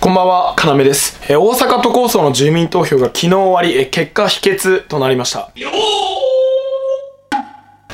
こんばんは、かなめです。え大阪都構想の住民投票が昨日終わり、え結果否決となりました。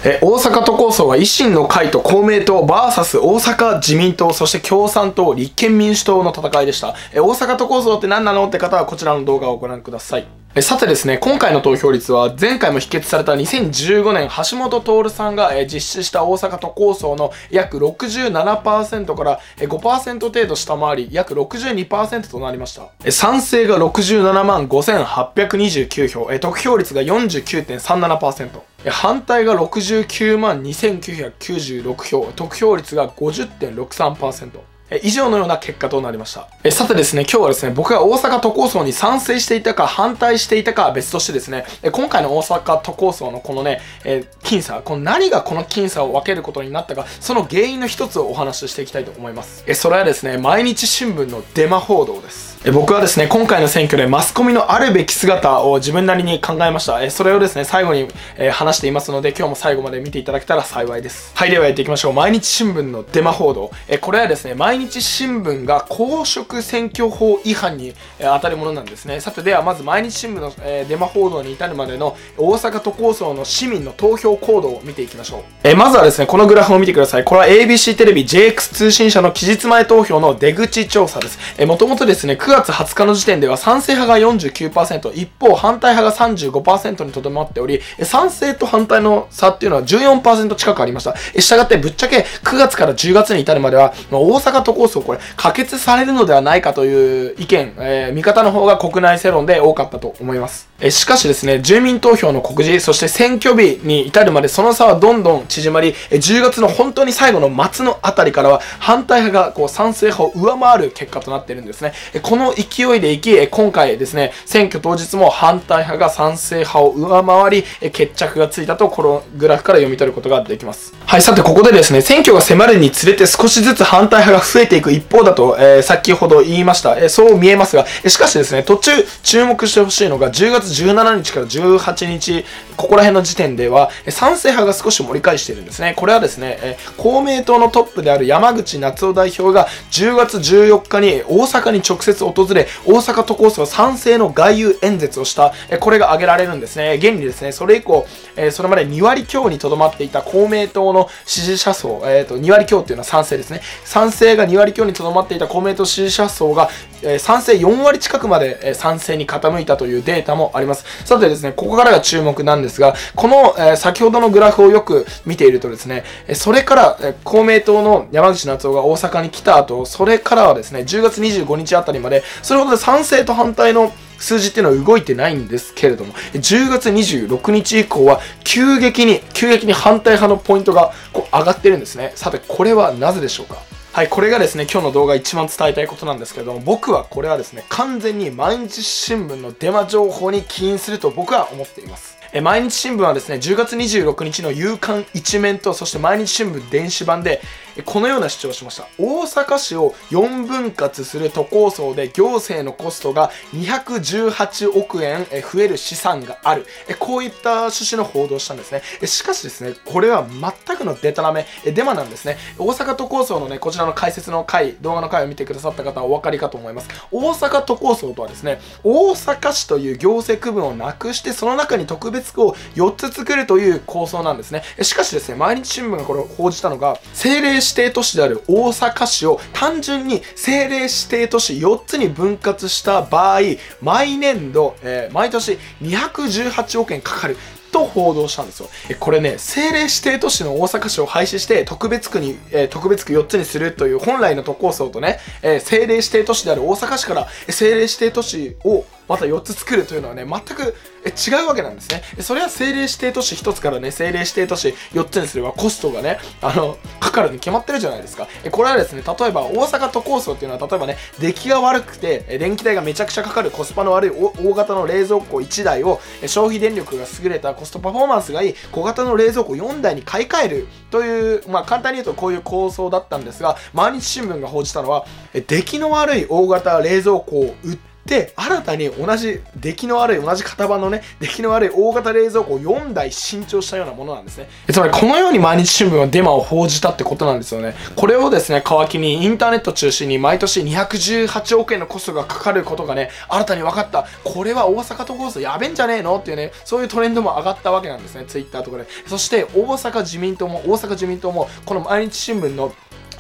え大阪都構想は維新の会と公明党 VS 大阪自民党、そして共産党、立憲民主党の戦いでした。え大阪都構想って何なのって方はこちらの動画をご覧ください。さてですね、今回の投票率は前回も否決された2015年橋本徹さんが実施した大阪都構想の約67%から5%程度下回り約62%となりました。賛成が67万5829票、得票率が49.37%。反対が69万2996票、得票率が50.63%。以上のような結果となりました。えさてですね、今日はですね、僕が大阪都構想に賛成していたか反対していたかは別としてですね、え今回の大阪都構想のこのね、え僅差、この何がこの僅差を分けることになったか、その原因の一つをお話ししていきたいと思います。えそれはですね、毎日新聞のデマ報道です。僕はですね、今回の選挙でマスコミのあるべき姿を自分なりに考えました。えそれをですね、最後に、え話していますので、今日も最後まで見ていただけたら幸いです。はい、ではやっていきましょう。毎日新聞のデマ報道。えこれはですね、毎日新聞が公職選挙法違反に、え当たるものなんですね。さて、ではまず毎日新聞の、えデマ報道に至るまでの大阪都構想の市民の投票行動を見ていきましょう。えまずはですね、このグラフを見てください。これは ABC テレビ JX 通信社の期日前投票の出口調査です。えー、もともとですね、9月20日の時点では賛成派が49%、一方反対派が35%にとどまっており、賛成と反対の差っていうのは14%近くありました。したがってぶっちゃけ9月から10月に至るまでは、まあ大阪都構想これ可決されるのではないかという意見、えー見方の方が国内世論で多かったと思います。えしかしですね、住民投票の告示、そして選挙日に至るまでその差はどんどん縮まり、え10月の本当に最後の末のあたりからは反対派がこう賛成派を上回る結果となっているんですね。この勢いでいき、今回ですね、選挙当日も反対派が賛成派を上回り、決着がついたとこのグラフから読み取ることができます。はい、さてここでですね、選挙が迫るにつれて少しずつ反対派が増えていく一方だと、えー先ほど言いました。そう見えますが、しかしですね、途中注目してほしいのが10月17日から18日、ここら辺の時点では、賛成派が少し盛り返しているんですね。これはですね、え公明党のトップである山口夏夫代表が10月14日に大阪に直接訪れ、大阪都構想賛成の外遊演説をした、えこれが挙げられるんですね。現にですね、それ以降、えそれまで2割強にとどまっていた公明党の支持者層、えー、と2割強っていうのは賛成ですね。賛成が2割強にとどまっていた公明党支持者層が、え賛成4割近くまで、え賛成に傾いたというデータもあります。さてですね、ここからが注目なんですが、この、え先ほどのグラフをよく見ているとですね、えそれから、え公明党の山口夏夫が大阪に来た後、それからはですね、10月25日あたりまで、それほど賛成と反対の数字っていうのは動いてないんですけれども、10月26日以降は急激に、急激に反対派のポイントがこう上がってるんですね。さて、これはなぜでしょうか？はい、これがですね、今日の動画一番伝えたいことなんですけども、僕はこれはですね、完全に毎日新聞のデマ情報に起因すると僕は思っています。え毎日新聞はですね、10月26日の夕刊一面と、そして毎日新聞電子版で、このような主張をしました。大阪市を4分割する都構想で行政のコストが218億円増える資産がある。こういった趣旨の報道をしたんですね。しかしですね、これは全くのデタラメ、デマなんですね。大阪都構想のね、こちらの解説の回、動画の回を見てくださった方はお分かりかと思います。大阪都構想とはですね、大阪市という行政区分をなくして、その中に特別区を4つ作るという構想なんですね。しかしですね、毎日新聞がこれを報じたのが、政令指定都市である大阪市を単純に政令指定都市4つに分割した場合、毎年度、えー毎年218億円かかる。と報道したんですよ。えこれね、政令指定都市の大阪市を廃止して特別区に、えー特別区4つにするという本来の都構想とね、えー政令指定都市である大阪市から政令指定都市をまた4つ作るというのはね、全く違うわけなんですね。それは政令指定都市1つからね、政令指定都市4つにすればコストがね、あの、かかるに決まってるじゃないですか。これはですね、例えば大阪都構想っていうのは、例えばね、出来が悪くて、電気代がめちゃくちゃかかるコスパの悪い大型の冷蔵庫1台を、消費電力が優れたコストパフォーマンスがいい小型の冷蔵庫4台に買い替えるという、まあ簡単に言うとこういう構想だったんですが、毎日新聞が報じたのは、出来の悪い大型冷蔵庫を売ってで、新たに同じ、出来の悪い、同じ型番のね、出来の悪い大型冷蔵庫を4台新調したようなものなんですね。つまり、このように毎日新聞はデマを報じたってことなんですよね。これをですね、皮切りにインターネット中心に毎年218億円のコストがかかることがね、新たに分かった。これは大阪都構想やべんじゃねえのっていうね、そういうトレンドも上がったわけなんですね、ツイッターとかで。そして、大阪自民党も、大阪自民党も、この毎日新聞の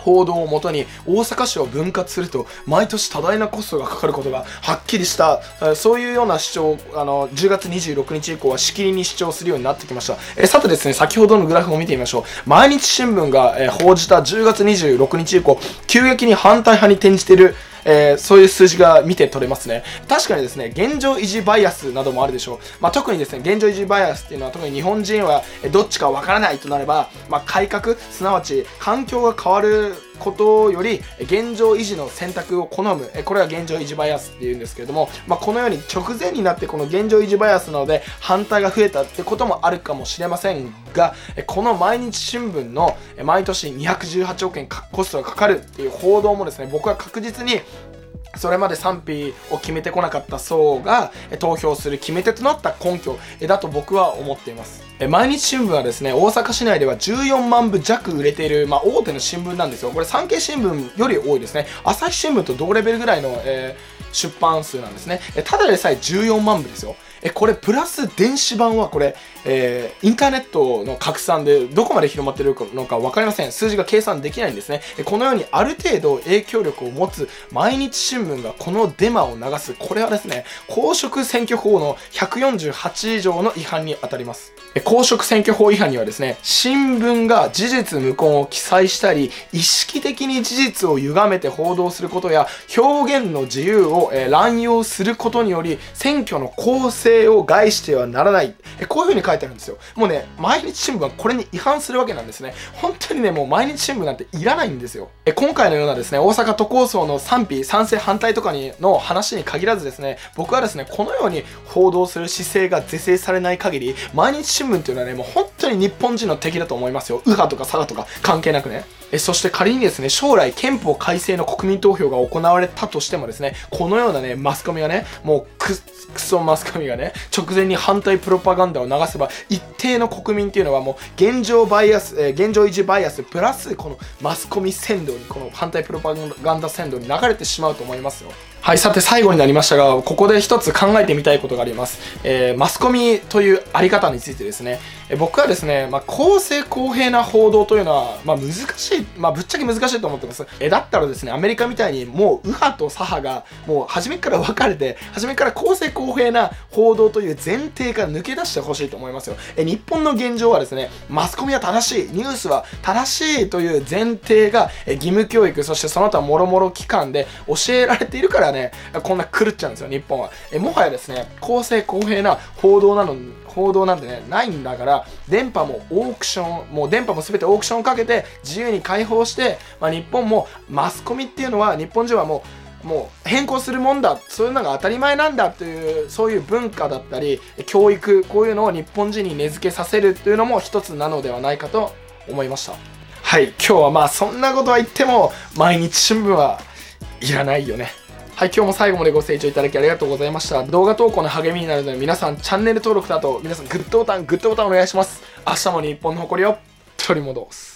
報道をもとに大阪市を分割すると毎年多大なコストがかかることがはっきりしたそういうような主張あの10月26日以降はしきりに主張するようになってきました、えさてですね先ほどのグラフを見てみましょう。毎日新聞が、え報じた10月26日以降急激に反対派に転じているえー、そういう数字が見て取れますね。確かにですね、現状維持バイアスなどもあるでしょう。まあ、特にですね、現状維持バイアスっていうのは特に日本人はどっちかわからないとなれば、まあ、改革、すなわち環境が変わることより現状維持の選択を好む。これは現状維持バイアスっていうんですけれども、まあ、このように直前になってこの現状維持バイアスなので反対が増えたってこともあるかもしれませんがこの毎日新聞の毎年218億円コストがかかるっていう報道もですね僕は確実にそれまで賛否を決めてこなかった層が投票する決め手となった根拠だと僕は思っています。毎日新聞はですね、大阪市内では14万部弱売れている、まあ、大手の新聞なんですよ。これ産経新聞より多いですね。朝日新聞と同レベルぐらいの、えー、出版数なんですね。ただでさえ14万部ですよ。えこれプラス電子版はこれ、えー、インターネットの拡散でどこまで広まってるのか分かりません。数字が計算できないんですね。このようにある程度影響力を持つ毎日新聞がこのデマを流すこれはですね公職選挙法の148条の違反に当たります。公職選挙法違反にはですね新聞が事実無根を記載したり意識的に事実を歪めて報道することや表現の自由を、え、乱用することにより選挙の公正を害してはならない。こういう風に書いいてあるんですよ。もうね、毎日新聞はこれに違反するわけなんですね。本当にね、もう毎日新聞なんていらないんですよ。え今回のようなですね、大阪都構想の賛否、賛成、反対とかにの話に限らずですね、僕はですね、このように報道する姿勢が是正されない限り、毎日新聞っていうのはね、もう本当に日本人の敵だと思いますよ。右派とか左派とか関係なくね。えそして仮にですね、将来憲法改正の国民投票が行われたとしてもですね、このようなね、マスコミがね、もうく、クソマスコミがね、直前に反対プロパガンダを流せば、一定の国民っていうのはもう、現状バイアス、えー、現状維持バイアス、プラス、このマスコミ扇動に、この反対プロパガンダ扇動に流れてしまうと思いますよ。はい、さて最後になりましたが、ここで一つ考えてみたいことがあります。えー、マスコミというあり方についてですね、僕はですね、まあ、公正公平な報道というのは、まあ、難しい、まあ、ぶっちゃけ難しいと思ってます。え、だったらですね、アメリカみたいにもう右派と左派がもう初めから分かれて、初めから公正公平な報道という前提から抜け出してほしいと思いますよ。え、日本の現状はですね、マスコミは正しい、ニュースは正しいという前提が、え、義務教育、そしてその他もろもろ機関で教えられているからね、こんな狂っちゃうんですよ、日本は。えもはやですね、公正公平な報道なの、報道なんてね、ないんだから、電波もオークション、もう電波も全てオークションをかけて自由に開放して、まあ、日本もマスコミっていうのは、日本人はもう、もう変更するもんだそういうのが当たり前なんだというそういう文化だったり教育こういうのを日本人に根付けさせるというのも一つなのではないかと思いました。はい今日はまあそんなことは言っても毎日新聞はいらないよね。はい、今日も最後までご清聴いただきありがとうございました。動画投稿の励みになるので、皆さんチャンネル登録だと、皆さんグッドボタン、グッドボタンお願いします。明日も日本の誇りを取り戻す。